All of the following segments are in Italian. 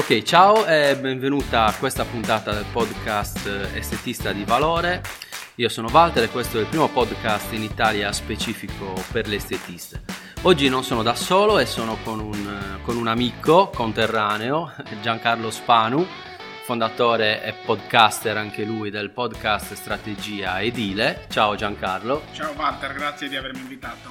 Ok, ciao e benvenuta a questa puntata del podcast Estetista di Valore. Io sono Walter e questo è il primo podcast in Italia specifico per le estetiste. Oggi non sono da solo e sono con un, con un amico conterraneo, Giancarlo Spanu, fondatore e podcaster anche lui del podcast Strategia Edile. Ciao Giancarlo. Ciao Walter, grazie di avermi invitato.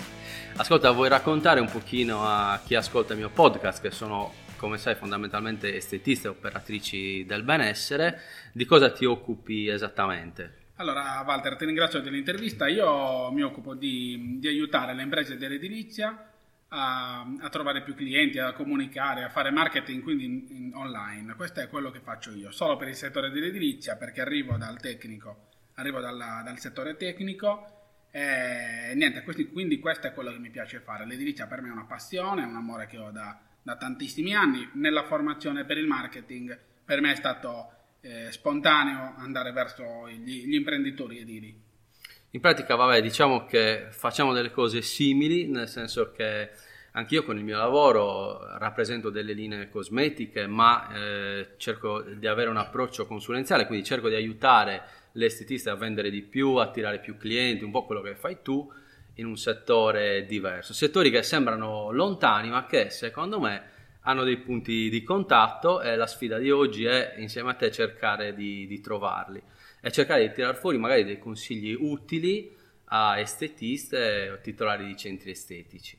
Ascolta, vuoi raccontare un pochino a chi ascolta il mio podcast, che sono come sai fondamentalmente estetiste e operatrici del benessere, di cosa ti occupi esattamente? Allora Walter, ti ringrazio dell'intervista, io mi occupo di, di aiutare le imprese dell'edilizia a, a, trovare più clienti, a comunicare, a fare marketing quindi in, in online. Questo è quello che faccio io, solo per il settore dell'edilizia perché arrivo dal tecnico, arrivo dalla, dal settore tecnico e niente, quindi questo è quello che mi piace fare. L'edilizia per me è una passione, è un amore che ho da, da tantissimi anni. Nella formazione per il marketing per me è stato eh, spontaneo andare verso gli, gli imprenditori edili. In pratica, vabbè, diciamo che facciamo delle cose simili, nel senso che anch'io con il mio lavoro rappresento delle linee cosmetiche, ma eh, cerco di avere un approccio consulenziale, quindi cerco di aiutare le estetiste a vendere di più, a attirare più clienti, un po' quello che fai tu in un settore diverso. Settori che sembrano lontani, ma che secondo me hanno dei punti di contatto e la sfida di oggi è insieme a te cercare di, di trovarli e cercare di tirar fuori magari dei consigli utili a estetiste o titolari di centri estetici.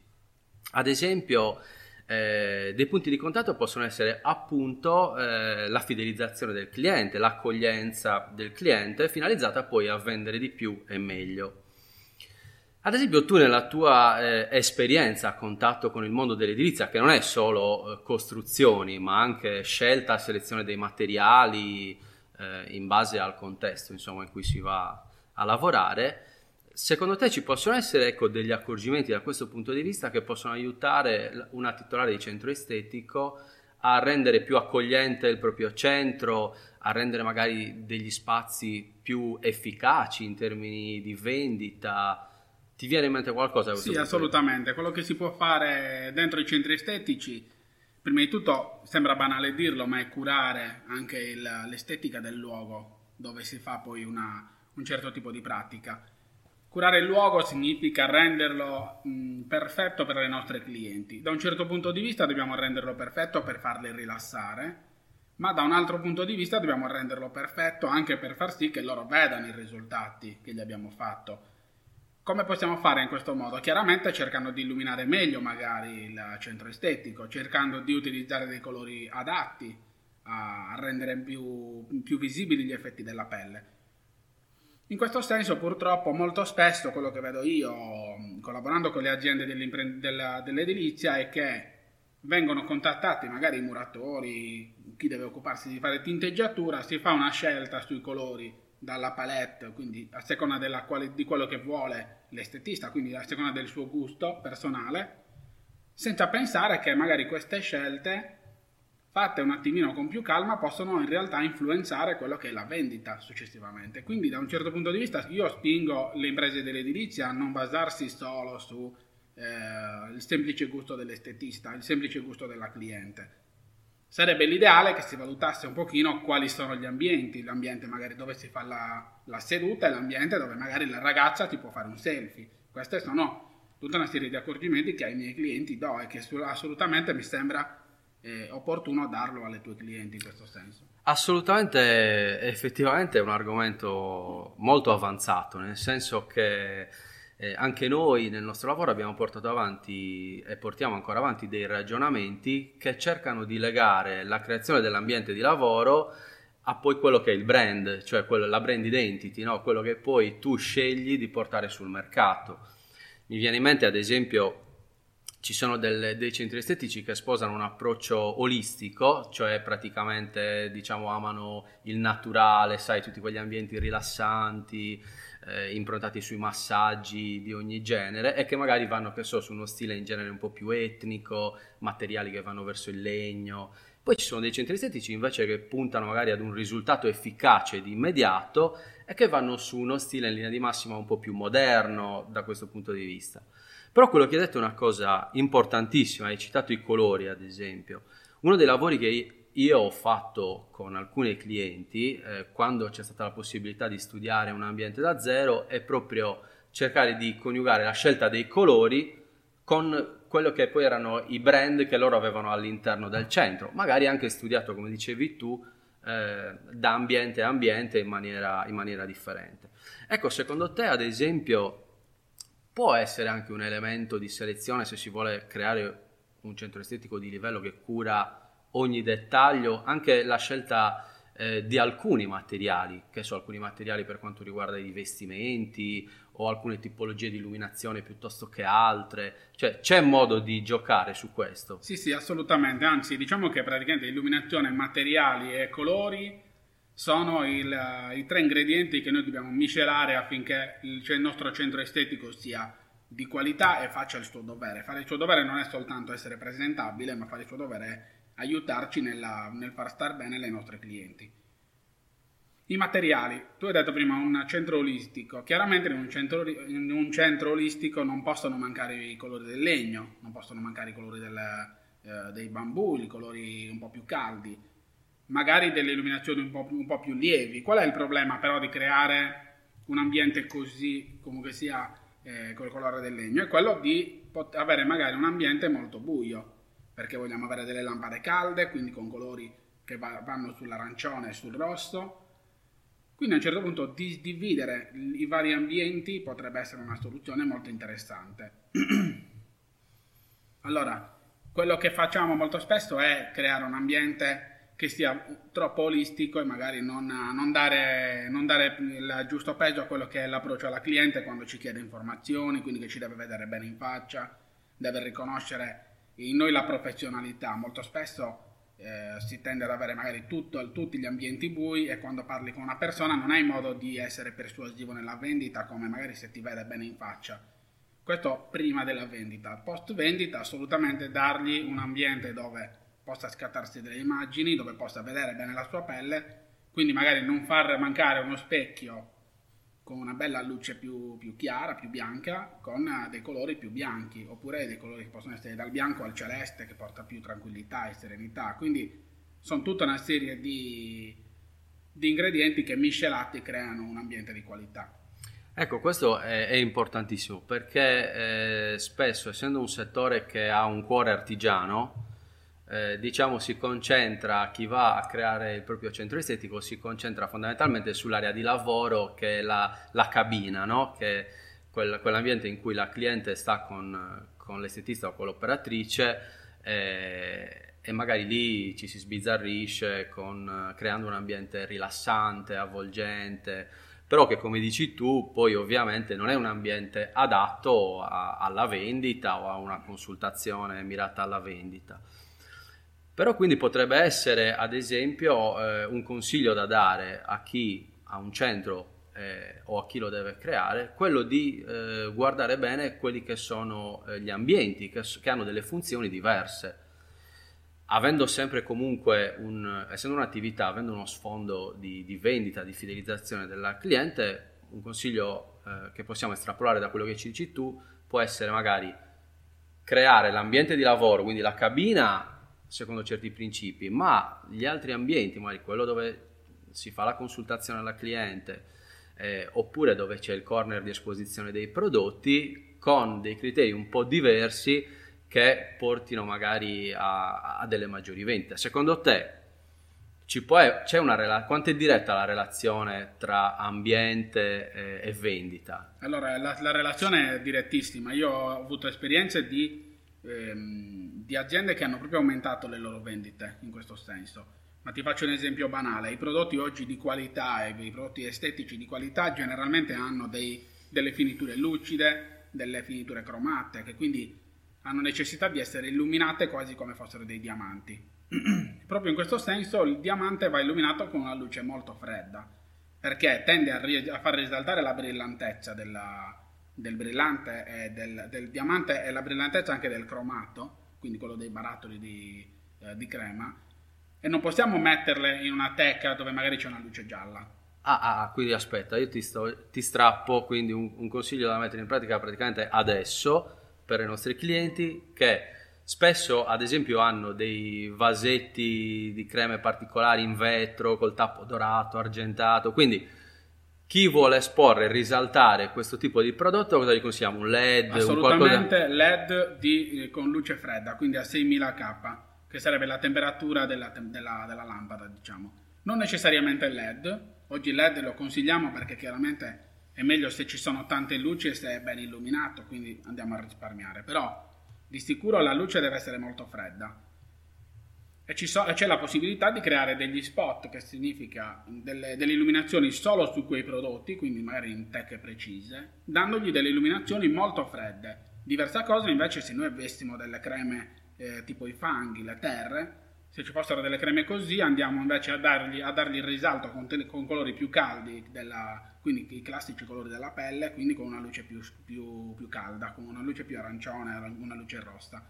Ad esempio, eh, dei punti di contatto possono essere appunto eh, la fidelizzazione del cliente, l'accoglienza del cliente, finalizzata poi a vendere di più e meglio. Ad esempio, tu nella tua eh, esperienza a contatto con il mondo dell'edilizia, che non è solo eh, costruzioni, ma anche scelta, selezione dei materiali eh, in base al contesto insomma, in cui si va a lavorare, secondo te ci possono essere ecco, degli accorgimenti da questo punto di vista che possono aiutare una titolare di centro estetico a rendere più accogliente il proprio centro, a rendere magari degli spazi più efficaci in termini di vendita? Ti viene in mente qualcosa? Sì, assolutamente. Quello che si può fare dentro i centri estetici, prima di tutto sembra banale dirlo, ma è curare anche il, l'estetica del luogo dove si fa poi una, un certo tipo di pratica. Curare il luogo significa renderlo mh, perfetto per le nostre clienti. Da un certo punto di vista dobbiamo renderlo perfetto per farle rilassare, ma da un altro punto di vista dobbiamo renderlo perfetto anche per far sì che loro vedano i risultati che gli abbiamo fatto. Come possiamo fare in questo modo? Chiaramente cercando di illuminare meglio magari il centro estetico, cercando di utilizzare dei colori adatti a rendere più, più visibili gli effetti della pelle. In questo senso purtroppo molto spesso quello che vedo io collaborando con le aziende della, dell'edilizia è che vengono contattati magari i muratori, chi deve occuparsi di fare tinteggiatura, si fa una scelta sui colori dalla palette, quindi a seconda quali, di quello che vuole l'estetista, quindi a seconda del suo gusto personale, senza pensare che magari queste scelte fatte un attimino con più calma possono in realtà influenzare quello che è la vendita successivamente. Quindi da un certo punto di vista io spingo le imprese dell'edilizia a non basarsi solo sul eh, semplice gusto dell'estetista, il semplice gusto della cliente Sarebbe l'ideale che si valutasse un pochino quali sono gli ambienti, l'ambiente magari dove si fa la, la seduta e l'ambiente dove magari la ragazza ti può fare un selfie. Queste sono tutta una serie di accorgimenti che ai miei clienti do e che assolutamente mi sembra eh, opportuno darlo alle tue clienti in questo senso. Assolutamente, effettivamente è un argomento molto avanzato, nel senso che eh, anche noi nel nostro lavoro abbiamo portato avanti e portiamo ancora avanti dei ragionamenti che cercano di legare la creazione dell'ambiente di lavoro a poi quello che è il brand, cioè quello, la brand identity, no? quello che poi tu scegli di portare sul mercato. Mi viene in mente ad esempio ci sono delle, dei centri estetici che sposano un approccio olistico, cioè praticamente diciamo amano il naturale, sai, tutti quegli ambienti rilassanti, eh, improntati sui massaggi di ogni genere e che magari vanno, che so, su uno stile in genere un po' più etnico, materiali che vanno verso il legno. Poi ci sono dei centri estetici invece che puntano magari ad un risultato efficace ed immediato e che vanno su uno stile in linea di massima un po' più moderno da questo punto di vista. Però quello che hai detto è una cosa importantissima, hai citato i colori ad esempio. Uno dei lavori che io ho fatto con alcuni clienti, eh, quando c'è stata la possibilità di studiare un ambiente da zero, è proprio cercare di coniugare la scelta dei colori con quello che poi erano i brand che loro avevano all'interno del centro, magari anche studiato, come dicevi tu, eh, da ambiente a ambiente in maniera, in maniera differente. Ecco, secondo te, ad esempio, può essere anche un elemento di selezione se si vuole creare un centro estetico di livello che cura ogni dettaglio, anche la scelta eh, di alcuni materiali, che so, alcuni materiali per quanto riguarda i vestimenti o alcune tipologie di illuminazione piuttosto che altre, cioè c'è modo di giocare su questo? Sì, sì, assolutamente, anzi diciamo che praticamente illuminazione, materiali e colori sono il, i tre ingredienti che noi dobbiamo miscelare affinché il, cioè il nostro centro estetico sia di qualità e faccia il suo dovere. Fare il suo dovere non è soltanto essere presentabile, ma fare il suo dovere è aiutarci nella, nel far star bene le nostre clienti. I materiali, tu hai detto prima un centro olistico, chiaramente in un centro, in un centro olistico non possono mancare i colori del legno, non possono mancare i colori del, eh, dei bambù, i colori un po' più caldi, magari delle illuminazioni un po', un po', più lievi. Qual è il problema però di creare un ambiente così, comunque sia, eh, col colore del legno? È quello di pot- avere magari un ambiente molto buio, perché vogliamo avere delle lampade calde, quindi con colori che va- vanno sull'arancione e sul rosso, quindi a un certo punto dividere i vari ambienti potrebbe essere una soluzione molto interessante. allora, quello che facciamo molto spesso è creare un ambiente che sia troppo olistico e magari non, non, dare, non dare, il giusto peso a quello che è l'approccio alla cliente quando ci chiede informazioni, quindi che ci deve vedere bene in faccia, deve riconoscere in noi la professionalità. Molto spesso eh, si tende ad avere magari tutto, tutti gli ambienti bui e quando parli con una persona non hai modo di essere persuasivo nella vendita come magari se ti vede bene in faccia. Questo prima della vendita. Post vendita assolutamente dargli un ambiente dove possa scattarsi delle immagini, dove possa vedere bene la sua pelle, quindi magari non far mancare uno specchio con una bella luce più, più, chiara, più bianca, con dei colori più bianchi, oppure dei colori che possono essere dal bianco al celeste, che porta più tranquillità e serenità. Quindi sono tutta una serie di, di ingredienti che miscelati creano un ambiente di qualità. Ecco, questo è, è importantissimo perché eh, spesso, essendo un settore che ha un cuore artigiano, eh, diciamo si concentra, chi va a creare il proprio centro estetico si concentra fondamentalmente sull'area di lavoro che è la, la cabina, no? che è quel, quell'ambiente in cui la cliente sta con, con l'estetista o con l'operatrice eh, e magari lì ci si sbizzarrisce con, creando un ambiente rilassante, avvolgente, però che come dici tu poi ovviamente non è un ambiente adatto a, alla vendita o a una consultazione mirata alla vendita. Però quindi potrebbe essere, ad esempio, eh, un consiglio da dare a chi ha un centro eh, o a chi lo deve creare, quello di eh, guardare bene quelli che sono eh, gli ambienti, che, che, hanno delle funzioni diverse. Avendo sempre comunque, un, essendo un'attività, avendo uno sfondo di, di vendita, di fidelizzazione del cliente, un consiglio eh, che possiamo estrapolare da quello che ci dici tu può essere magari creare l'ambiente di lavoro, quindi la cabina secondo certi principi, ma gli altri ambienti, magari quello dove si fa la consultazione alla cliente, eh, oppure dove c'è il corner di esposizione dei prodotti, con dei criteri un po' diversi che portino magari a, a delle maggiori vendite. Secondo te è, c'è una quanto è diretta la relazione tra ambiente e, e vendita? Allora, la, la, relazione è direttissima. Io ho avuto esperienze di ehm, di aziende che hanno proprio aumentato le loro vendite in questo senso. Ma ti faccio un esempio banale, i prodotti oggi di qualità e i prodotti estetici di qualità generalmente hanno dei, delle finiture lucide, delle finiture cromate, che quindi hanno necessità di essere illuminate quasi come fossero dei diamanti. Proprio in questo senso il diamante va illuminato con una luce molto fredda, perché tende a, ri- a far risaltare la brillantezza della, del brillante e del, del, diamante e la brillantezza anche del cromato, quindi quello dei barattoli di, eh, di crema, e non possiamo metterle in una teca dove magari c'è una luce gialla. Ah, ah, ah quindi aspetta, io ti, sto, ti strappo quindi un, un, consiglio da mettere in pratica praticamente adesso per i nostri clienti che spesso ad esempio hanno dei vasetti di creme particolari in vetro col tappo dorato, argentato, quindi chi vuole esporre e risaltare questo tipo di prodotto cosa gli consigliamo? Un LED? Assolutamente un LED di, eh, con luce fredda, quindi a 6000 K, che sarebbe la temperatura della, della, della lampada, diciamo. Non necessariamente LED, oggi LED lo consigliamo perché chiaramente è meglio se ci sono tante luci e se è ben illuminato, quindi andiamo a risparmiare, però di sicuro la luce deve essere molto fredda. So, c'è la possibilità di creare degli spot, che significa delle, delle, illuminazioni solo su quei prodotti, quindi magari in tecche precise, dandogli delle illuminazioni molto fredde. Diversa cosa invece se noi avessimo delle creme eh, tipo i fanghi, le terre, se ci fossero delle creme così andiamo invece a dargli, a dargli il risalto con, te, con colori più caldi, della, quindi i classici colori della pelle, quindi con una luce più, più, più calda, con una luce più arancione, una luce rossa.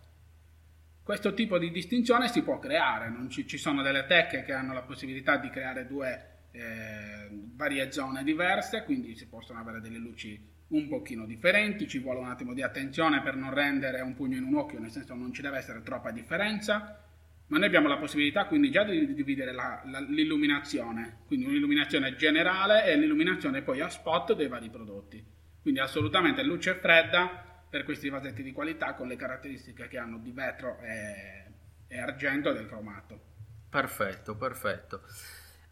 Questo tipo di distinzione si può creare, ci, ci, sono delle tecche che hanno la possibilità di creare due eh, varie zone diverse, quindi si possono avere delle luci un pochino differenti, ci vuole un attimo di attenzione per non rendere un pugno in un occhio, nel senso non ci deve essere troppa differenza, ma noi abbiamo la possibilità quindi già di dividere la, la, l'illuminazione, quindi un'illuminazione generale e l'illuminazione poi a spot dei vari prodotti. Quindi assolutamente luce fredda per questi vasetti di qualità con le caratteristiche che hanno di vetro e, e argento del cromato. Perfetto, perfetto.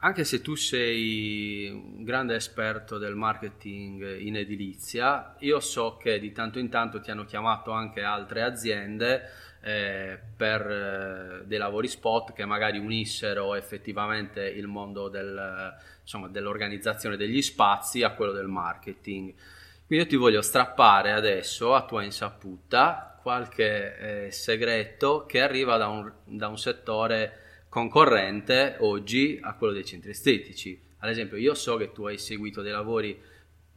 Anche se tu sei un grande esperto del marketing in edilizia, io so che di tanto in tanto ti hanno chiamato anche altre aziende eh, per eh, dei lavori spot che magari unissero effettivamente il mondo del, insomma, dell'organizzazione degli spazi a quello del marketing. Quindi io ti voglio strappare adesso a tua insaputa qualche eh, segreto che arriva da un, da un settore concorrente oggi a quello dei centri estetici. Ad esempio, io so che tu hai seguito dei lavori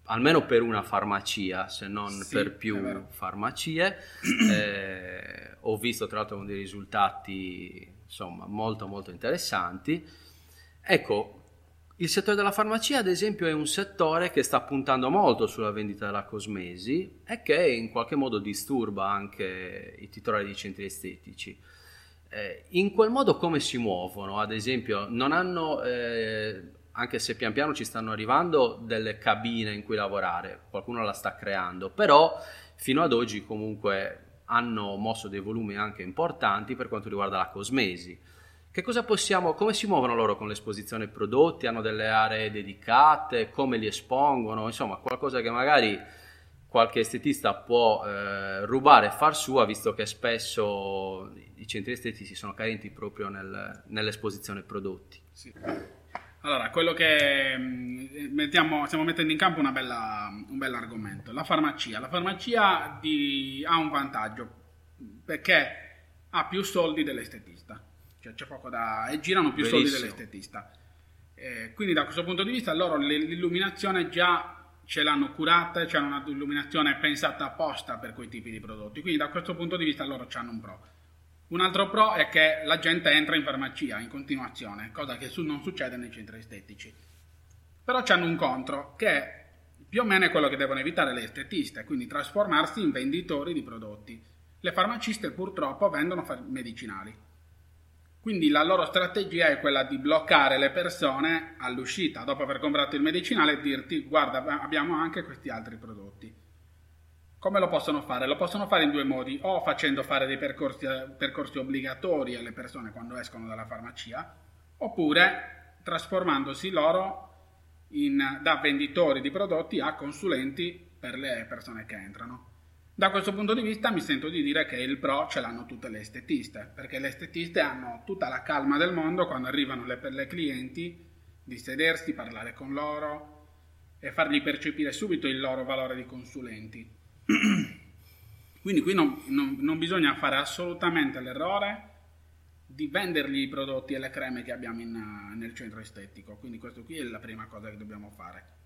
almeno per una farmacia, se non sì, per più farmacie. Eh, ho visto tra l'altro con dei risultati insomma molto molto interessanti. Ecco, il settore della farmacia, ad esempio, è un settore che sta puntando molto sulla vendita della cosmesi e che in qualche modo disturba anche i titolari di centri estetici. Eh, in quel modo come si muovono? Ad esempio, non hanno eh, anche se pian piano ci stanno arrivando delle cabine in cui lavorare, qualcuno la sta creando, però fino ad oggi comunque hanno mosso dei volumi anche importanti per quanto riguarda la cosmesi. Che cosa possiamo, come si muovono loro con l'esposizione prodotti? Hanno delle aree dedicate? Come li espongono? Insomma, qualcosa che magari qualche estetista può eh, rubare e far sua, visto che spesso i centri estetici sono carenti proprio nel, nell'esposizione prodotti. Sì. Allora, quello che mm, mettiamo, stiamo mettendo in campo bella, un bel argomento, la farmacia. La farmacia di, ha un vantaggio perché ha più soldi dell'estetista, cioè c'è poco da... e girano più Benissimo. soldi dell'estetista. Eh, quindi da questo punto di vista loro l'illuminazione già ce l'hanno curata, c'è una illuminazione pensata apposta per quei tipi di prodotti, quindi da questo punto di vista loro hanno un pro. Un altro pro è che la gente entra in farmacia in continuazione, cosa che non succede nei centri estetici. Però hanno un contro, che è più o meno quello che devono evitare le estetiste, quindi trasformarsi in venditori di prodotti. Le farmaciste purtroppo vendono medicinali. Quindi la loro strategia è quella di bloccare le persone all'uscita, dopo aver comprato il medicinale, e dirti guarda abbiamo anche questi altri prodotti. Come lo possono fare? Lo possono fare in due modi, o facendo fare dei percorsi, percorsi obbligatori alle persone quando escono dalla farmacia, oppure trasformandosi loro in, da venditori di prodotti a consulenti per le persone che entrano. Da questo punto di vista mi sento di dire che il pro ce l'hanno tutte le estetiste, perché le estetiste hanno tutta la calma del mondo quando arrivano le, le clienti di sedersi, parlare con loro e fargli percepire subito il loro valore di consulenti. Quindi qui non, non, non, bisogna fare assolutamente l'errore di vendergli i prodotti e le creme che abbiamo in, nel centro estetico. Quindi questo qui è la prima cosa che dobbiamo fare.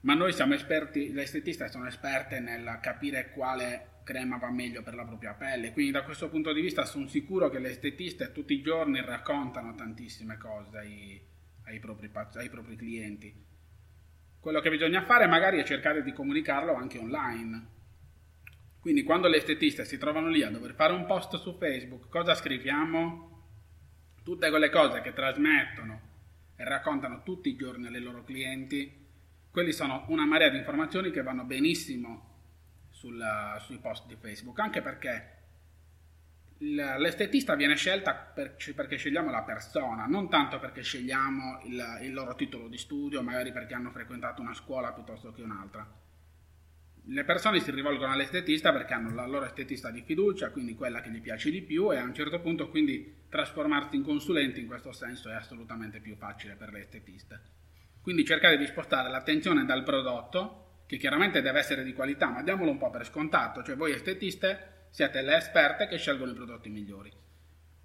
Ma noi siamo esperti, le estetiste sono esperte nel capire quale crema va meglio per la propria pelle. Quindi da questo punto di vista sono sicuro che le estetiste tutti i giorni raccontano tantissime cose ai, ai, propri, ai propri clienti quello che bisogna fare magari è cercare di comunicarlo anche online. Quindi quando le estetiste si trovano lì a dover fare un post su Facebook, cosa scriviamo? Tutte quelle cose che trasmettono e raccontano tutti i giorni alle loro clienti, quelli sono una marea di informazioni che vanno benissimo sul, sui post di Facebook, anche perché l'estetista viene scelta per, perché scegliamo la persona, non tanto perché scegliamo il, il, loro titolo di studio, magari perché hanno frequentato una scuola piuttosto che un'altra. Le persone si rivolgono all'estetista perché hanno la loro estetista di fiducia, quindi quella che gli piace di più e a un certo punto quindi trasformarsi in consulenti in questo senso è assolutamente più facile per le estetiste. Quindi cercare di spostare l'attenzione dal prodotto, che chiaramente deve essere di qualità, ma diamolo un po' per scontato, cioè voi estetiste siete le esperte che scelgono i prodotti migliori.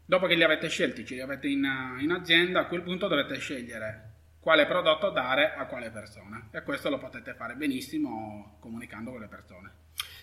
Dopo che li avete scelti, ce li avete in, in azienda, a quel punto dovete scegliere quale prodotto dare a quale persona e questo lo potete fare benissimo comunicando con le persone.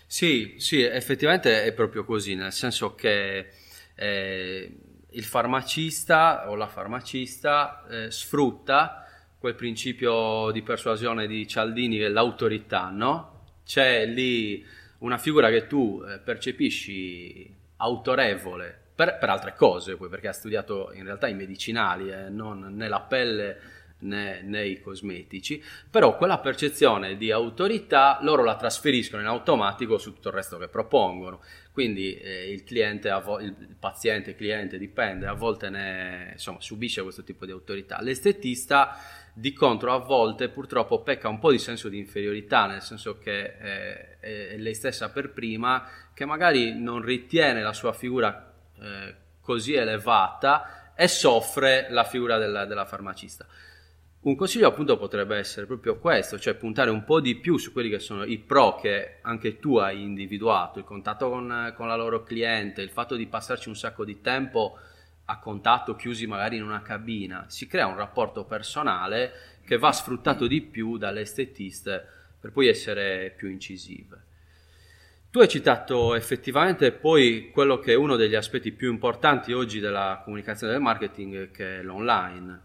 Sì, sì, effettivamente è proprio così, nel senso che eh, il farmacista o la farmacista eh, sfrutta quel principio di persuasione di Cialdini che è l'autorità, no? C'è lì una figura che tu eh, percepisci autorevole per, per, altre cose, perché ha studiato in realtà i medicinali, eh, non né la pelle né, né, i cosmetici, però quella percezione di autorità loro la trasferiscono in automatico su tutto il resto che propongono. Quindi eh, il cliente, il paziente, il cliente dipende, a volte ne, insomma, subisce questo tipo di autorità. L'estetista di contro a volte purtroppo pecca un po' di senso di inferiorità, nel senso che eh, è lei stessa per prima che magari non ritiene la sua figura eh, così elevata e soffre la figura della, della farmacista. Un consiglio appunto potrebbe essere proprio questo, cioè puntare un po' di più su quelli che sono i pro che anche tu hai individuato, il contatto con, con la loro cliente, il fatto di passarci un sacco di tempo a contatto chiusi magari in una cabina, si crea un rapporto personale che va sfruttato di più dalle estetiste per poi essere più incisive. Tu hai citato effettivamente poi quello che è uno degli aspetti più importanti oggi della comunicazione del marketing, che è l'online.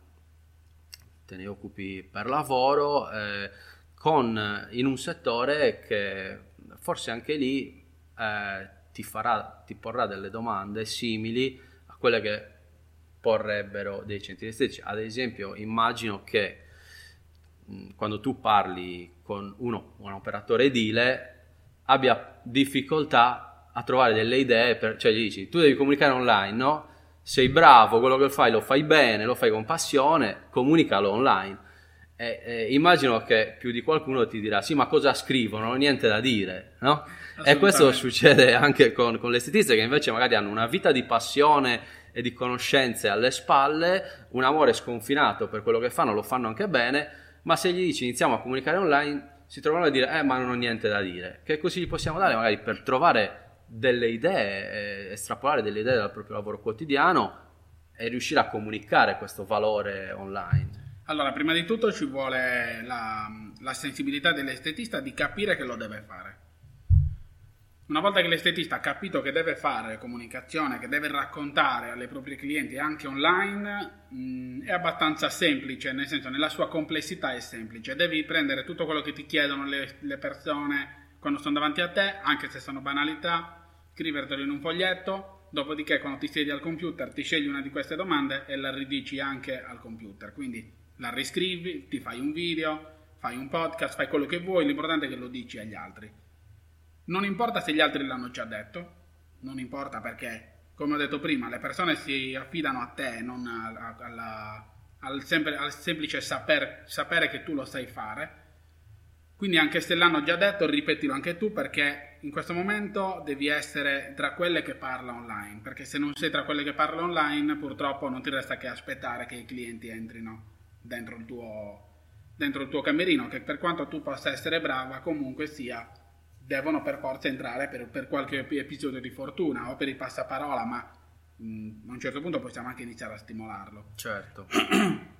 Te ne occupi per lavoro eh, con, in un settore che forse anche lì eh, ti, farà, ti porrà delle domande simili a quelle che porrebbero dei centri estetici. Ad esempio, immagino che mh, quando tu parli con uno, un operatore edile, abbia difficoltà a trovare delle idee, per, cioè gli dici, tu devi comunicare online, no? Sei bravo, quello che fai lo fai bene, lo fai con passione, comunicalo online. E, e, immagino che più di qualcuno ti dirà sì ma cosa scrivo non ho niente da dire no? e questo succede anche con, con le estetiste che invece magari hanno una vita di passione e di conoscenze alle spalle, un amore sconfinato per quello che fanno, lo fanno anche bene, ma se gli dici iniziamo a comunicare online, si trovano a dire eh ma non ho niente da dire. Che così gli possiamo dare magari per trovare delle idee, eh, estrapolare delle idee dal proprio lavoro quotidiano e riuscire a comunicare questo valore online? Allora, prima di tutto ci vuole la, la sensibilità dell'estetista di capire che lo deve fare. Una volta che l'estetista ha capito che deve fare comunicazione, che deve raccontare alle proprie clienti anche online, mh, mm, è abbastanza semplice, nel senso nella sua complessità è semplice. Devi prendere tutto quello che ti chiedono le, le persone quando sono davanti a te, anche se sono banalità, scrivertelo in un foglietto, dopodiché quando ti siedi al computer ti scegli una di queste domande e la ridici anche al computer. Quindi la riscrivi, ti fai un video, fai un podcast, fai quello che vuoi, l'importante è che lo dici agli altri. Non importa se gli altri l'hanno già detto, non importa perché, come ho detto prima, le persone si affidano a te, non a, alla, al, sempre, al, semplice saper, sapere che tu lo sai fare. Quindi anche se l'hanno già detto, ripetilo anche tu perché in questo momento devi essere tra quelle che parla online, perché se non sei tra quelle che parla online, purtroppo non ti resta che aspettare che i clienti entrino dentro il tuo, dentro il tuo camerino, che per quanto tu possa essere brava, comunque sia devono per forza entrare per, per, qualche episodio di fortuna o per il passaparola, ma mh, mm, a un certo punto possiamo anche iniziare a stimolarlo. Certo.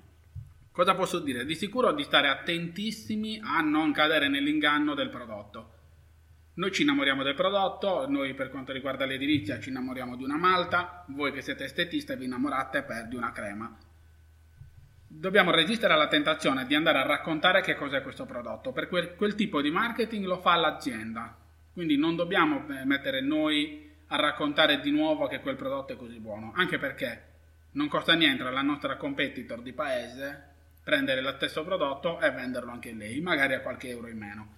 Cosa posso dire? Di sicuro di stare attentissimi a non cadere nell'inganno del prodotto. Noi ci innamoriamo del prodotto, noi per quanto riguarda l'edilizia ci innamoriamo di una malta, voi che siete estetiste vi innamorate per di una crema dobbiamo resistere alla tentazione di andare a raccontare che cos'è questo prodotto, perché quel, quel tipo di marketing lo fa l'azienda, Quindi non dobbiamo eh, mettere noi a raccontare di nuovo che quel prodotto è così buono, anche perché non costa niente alla nostra competitor di paese prendere lo stesso prodotto e venderlo anche lei, magari a qualche euro in meno.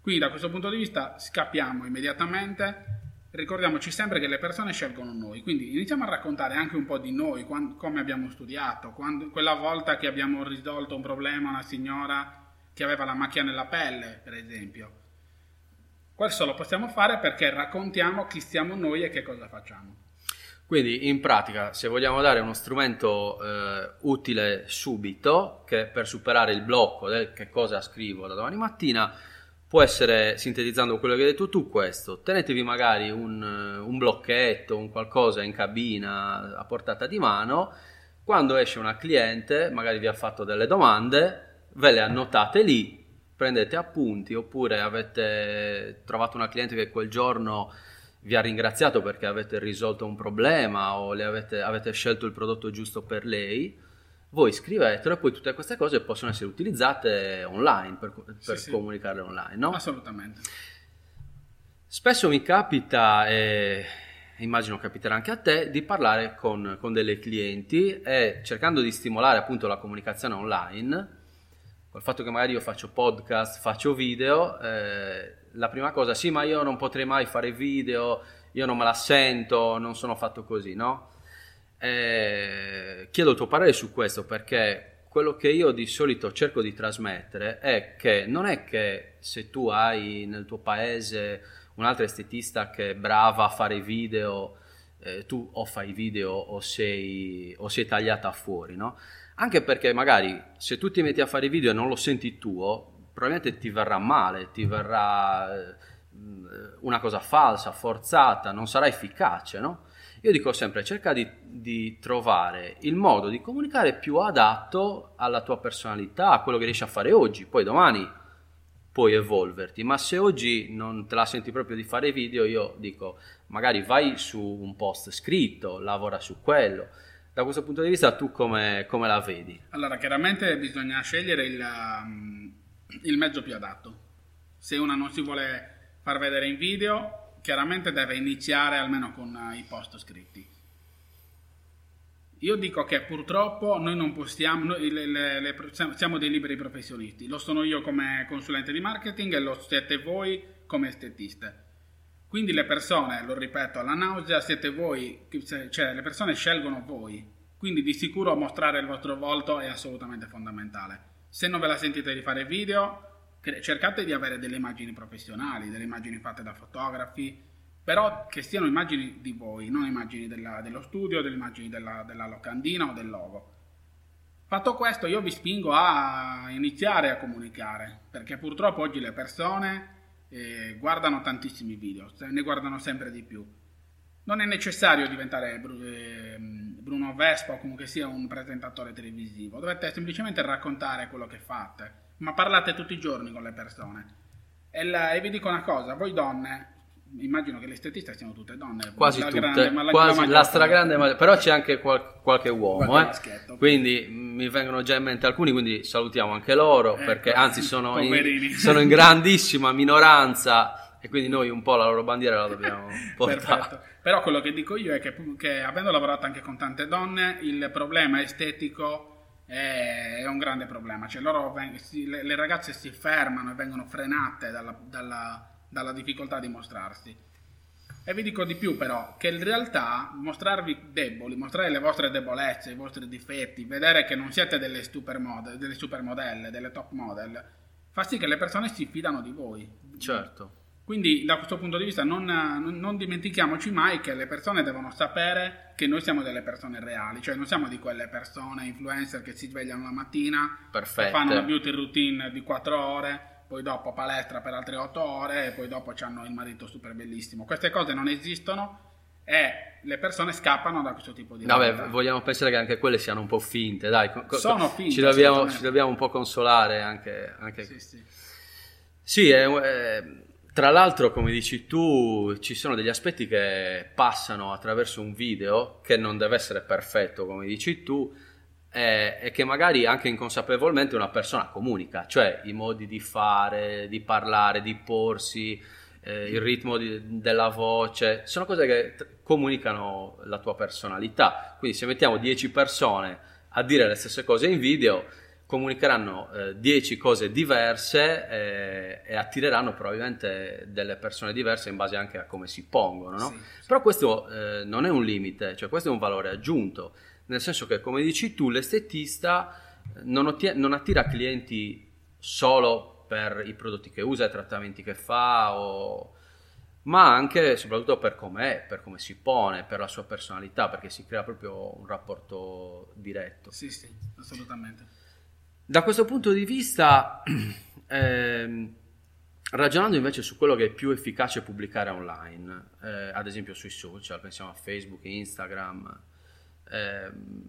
Quindi da questo punto di vista scappiamo immediatamente, ricordiamoci sempre che le persone scelgono noi, quindi iniziamo a raccontare anche un po' di noi, quando, come abbiamo studiato, quando, quella volta che abbiamo risolto un problema a una signora che aveva la macchia nella pelle, per esempio. Questo lo possiamo fare perché raccontiamo chi siamo noi e che cosa facciamo. Quindi in pratica, se vogliamo dare uno strumento eh, utile subito, che per superare il blocco del che cosa scrivo da domani mattina, può essere, sintetizzando quello che hai detto tu, questo. Tenetevi magari un, un blocchetto, un qualcosa in cabina a portata di mano. Quando esce una cliente, magari vi ha fatto delle domande, ve le annotate lì, prendete appunti, oppure avete trovato una cliente che quel giorno vi ha ringraziato perché avete risolto un problema o avete, avete, scelto il prodotto giusto per lei, voi scrivetelo e poi tutte queste cose possono essere utilizzate online per, per sì, comunicarle online, no? Assolutamente. Spesso mi capita, e immagino capiterà anche a te, di parlare con, con delle clienti e cercando di stimolare appunto la comunicazione online, col fatto che magari io faccio podcast, faccio video, eh, la prima cosa, sì, ma io non potrei mai fare video, io non me la sento, non sono fatto così, no? Eh, chiedo il tuo parere su questo perché quello che io di solito cerco di trasmettere è che non è che se tu hai nel tuo paese un'altra estetista che è brava a fare video, eh, tu o fai video o sei, o sei tagliata fuori, no? Anche perché magari se tu ti metti a fare video e non lo senti tuo, probabilmente ti verrà male, ti verrà eh, una cosa falsa, forzata, non sarà efficace, no? Io dico sempre, cerca di, di, trovare il modo di comunicare più adatto alla tua personalità, a quello che riesci a fare oggi, poi domani puoi evolverti, ma se oggi non te la senti proprio di fare video, io dico, magari vai su un post scritto, lavora su quello. Da questo punto di vista tu come, come la vedi? Allora, chiaramente bisogna scegliere il, um, il mezzo più adatto. Se una non si vuole far vedere in video, chiaramente deve iniziare almeno con i post scritti. Io dico che purtroppo noi non possiamo, noi le, le, le, siamo dei liberi professionisti, lo sono io come consulente di marketing e lo siete voi come estetiste. Quindi le persone, lo ripeto, alla nausea siete voi, cioè le persone scelgono voi, quindi di sicuro mostrare il vostro volto è assolutamente fondamentale. Se non ve la sentite di fare video, cercate di avere delle immagini professionali, delle immagini fatte da fotografi, però che siano immagini di voi, non immagini della, dello studio, delle immagini della, della locandina o del logo. Fatto questo, io vi spingo a iniziare a comunicare, perché purtroppo oggi le persone eh, guardano tantissimi video, ne guardano sempre di più. Non è necessario diventare eh, Bruno Vespa o comunque sia un presentatore televisivo, dovete semplicemente raccontare quello che fate, ma parlate tutti i giorni con le persone. E, la, e vi dico una cosa, voi donne, immagino che le estetiste siano tutte donne, quasi tutte, grande, la, quasi, la, stragrande, ma, però c'è anche qual, qualche uomo, qualche eh? quindi mi vengono già in mente alcuni, quindi salutiamo anche loro, ecco, perché anzi sono in, sono in grandissima minoranza e quindi noi un po' la loro bandiera la dobbiamo portare. Perfetto. Però quello che dico io è che, che, avendo lavorato anche con tante donne, il problema estetico è, un grande problema. Cioè loro, le, ragazze si fermano e vengono frenate dalla, dalla, dalla difficoltà di mostrarsi. E vi dico di più però, che in realtà mostrarvi deboli, mostrare le vostre debolezze, i vostri difetti, vedere che non siete delle, supermodel, delle supermodelle, delle top model, fa sì che le persone si fidano di voi. Certo. Quindi da questo punto di vista non, non, dimentichiamoci mai che le persone devono sapere che noi siamo delle persone reali, cioè non siamo di quelle persone influencer che si svegliano la mattina, fanno una beauty routine di 4 ore, poi dopo palestra per altre 8 ore e poi dopo hanno il marito super bellissimo. Queste cose non esistono e le persone scappano da questo tipo di Vabbè, vogliamo pensare che anche quelle siano un po' finte, dai. Sono finte. Ci dobbiamo, ci dobbiamo un po' consolare anche. anche... Sì, sì. sì è, è tra l'altro, come dici tu, ci sono degli aspetti che passano attraverso un video che non deve essere perfetto, come dici tu, e, e che magari anche inconsapevolmente una persona comunica, cioè i modi di fare, di parlare, di porsi, eh, il ritmo di, della voce, sono cose che t- comunicano la tua personalità. Quindi se mettiamo 10 persone a dire le stesse cose in video, comunicheranno 10 eh, cose diverse eh, e attireranno probabilmente delle persone diverse in base anche a come si pongono. No? Sì, sì. Però questo eh, non è un limite, cioè questo è un valore aggiunto, nel senso che come dici tu, l'estetista non, ottie- non attira clienti solo per i prodotti che usa, i trattamenti che fa, o... ma anche e soprattutto per com'è, per come si pone, per la sua personalità, perché si crea proprio un rapporto diretto. Sì, sì, assolutamente. Da questo punto di vista, ehm, ragionando invece su quello che è più efficace pubblicare online, eh, ad esempio sui social, pensiamo a Facebook, Instagram, ehm,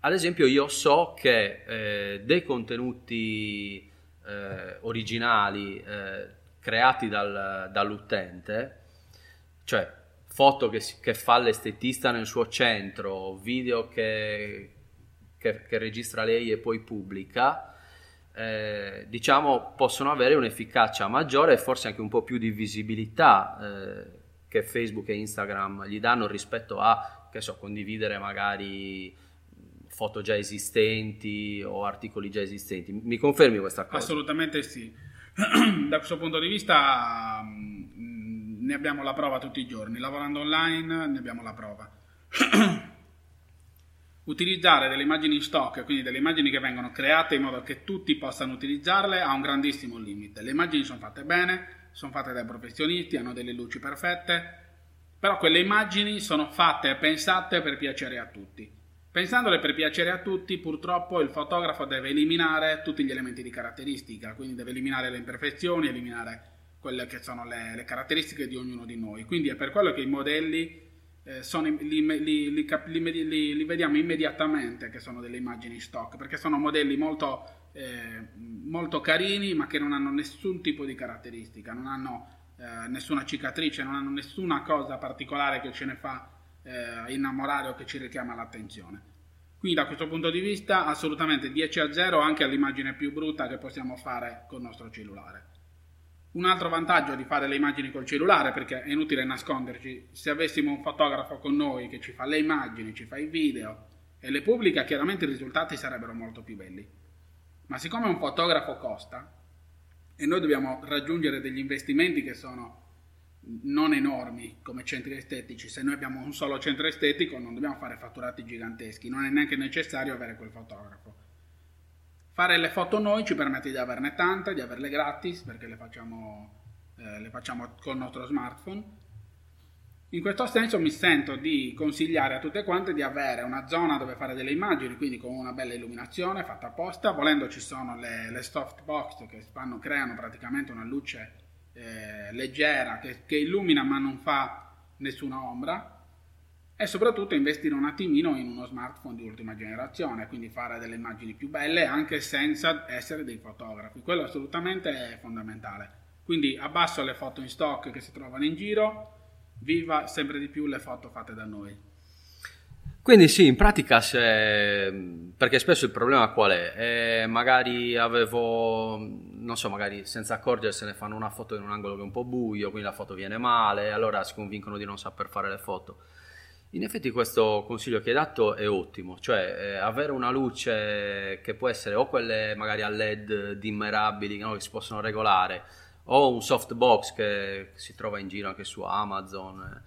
ad esempio io so che eh, dei contenuti eh, originali eh, creati dal, dall'utente, cioè foto che, che, fa l'estetista nel suo centro, video che, che, che registra lei e poi pubblica, eh, diciamo possono avere un'efficacia maggiore e forse anche un po' più di visibilità eh, che Facebook e Instagram gli danno rispetto a, che so, condividere magari foto già esistenti o articoli già esistenti. Mi confermi questa cosa? Assolutamente sì. da questo punto di vista mm, ne abbiamo la prova tutti i giorni. Lavorando online ne abbiamo la prova. Utilizzare delle immagini in stock, quindi delle immagini che vengono create in modo che tutti possano utilizzarle, ha un grandissimo limite. Le immagini sono fatte bene, sono fatte dai professionisti, hanno delle luci perfette, però quelle immagini sono fatte e pensate per piacere a tutti. Pensandole per piacere a tutti, purtroppo il fotografo deve eliminare tutti gli elementi di caratteristica, quindi deve eliminare le imperfezioni, eliminare quelle che sono le, le caratteristiche di ognuno di noi. Quindi è per quello che i modelli eh, sono, li, li, li, li, vediamo immediatamente che sono delle immagini stock, perché sono modelli molto, eh, molto carini ma che non hanno nessun tipo di caratteristica, non hanno eh, nessuna cicatrice, non hanno nessuna cosa particolare che ce ne fa eh, innamorare o che ci richiama l'attenzione. Quindi da questo punto di vista assolutamente 10 a 0 anche all'immagine più brutta che possiamo fare col nostro cellulare. Un altro vantaggio di fare le immagini col cellulare, perché è inutile nasconderci, se avessimo un fotografo con noi che ci fa le immagini, ci fa i video e le pubblica, chiaramente i risultati sarebbero molto più belli. Ma siccome un fotografo costa e noi dobbiamo raggiungere degli investimenti che sono non enormi come centri estetici, se noi abbiamo un solo centro estetico non dobbiamo fare fatturati giganteschi, non è neanche necessario avere quel fotografo. Fare le foto noi ci permette di averne tante, di averle gratis perché le facciamo, eh, le facciamo col nostro smartphone. In questo senso mi sento di consigliare a tutte quante di avere una zona dove fare delle immagini, quindi con una bella illuminazione fatta apposta. Volendo ci sono le, le softbox che fanno, creano praticamente una luce eh, leggera che, che illumina ma non fa nessuna ombra e soprattutto investire un attimino in uno smartphone di ultima generazione, quindi fare delle immagini più belle anche senza essere dei fotografi. Quello assolutamente è fondamentale. Quindi abbasso le foto in stock che si trovano in giro, viva sempre di più le foto fatte da noi. Quindi sì, in pratica se, perché spesso il problema qual è? Eh, magari avevo, non so, magari senza accorgersene fanno una foto in un angolo che è un po' buio, quindi la foto viene male, allora si convincono di non saper fare le foto. In effetti questo consiglio che hai dato è ottimo, cioè eh, avere una luce che può essere o quelle magari a LED dimmerabili no, che si possono regolare, o un softbox che si trova in giro anche su Amazon,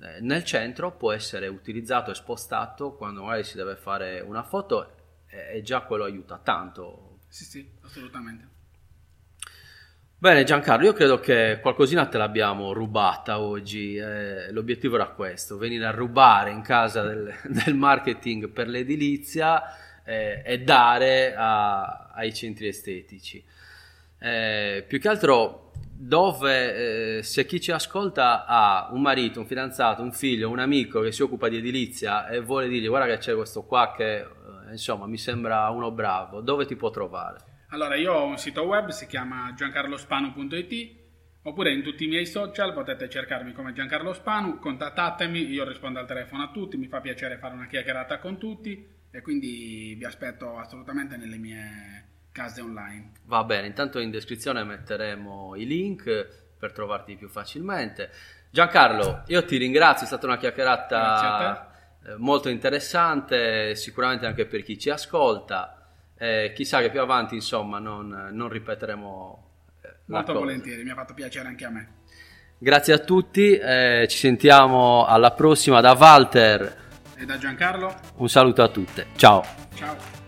eh, nel centro può essere utilizzato e spostato quando magari si deve fare una foto e già quello aiuta tanto. Sì, sì, assolutamente. Bene Giancarlo, io credo che qualcosina te l'abbiamo rubata oggi, eh, l'obiettivo era questo, venire a rubare in casa del, del marketing per l'edilizia eh, e dare a, ai centri estetici. Eh, più che altro dove eh, se chi ci ascolta ha un marito, un fidanzato, un figlio, un amico che si occupa di edilizia e vuole dirgli guarda che c'è questo qua che eh, insomma mi sembra uno bravo, dove ti può trovare? Allora, io ho un sito web, si chiama giancarlospanu.it, oppure in tutti i miei social potete cercarmi come Giancarlo Spanu, contattatemi, io rispondo al telefono a tutti, mi fa piacere fare una chiacchierata con tutti e quindi vi aspetto assolutamente nelle mie case online. Va bene, intanto in descrizione metteremo i link per trovarti più facilmente. Giancarlo, io ti ringrazio, è stata una chiacchierata eh, molto interessante, sicuramente anche per chi ci ascolta. Eh, chissà che più avanti, insomma, non, non ripeteremo. Eh, molto volentieri, mi ha fatto piacere anche a me. Grazie a tutti, eh, ci sentiamo alla prossima da Walter e da Giancarlo. Un saluto a tutte, ciao. Ciao.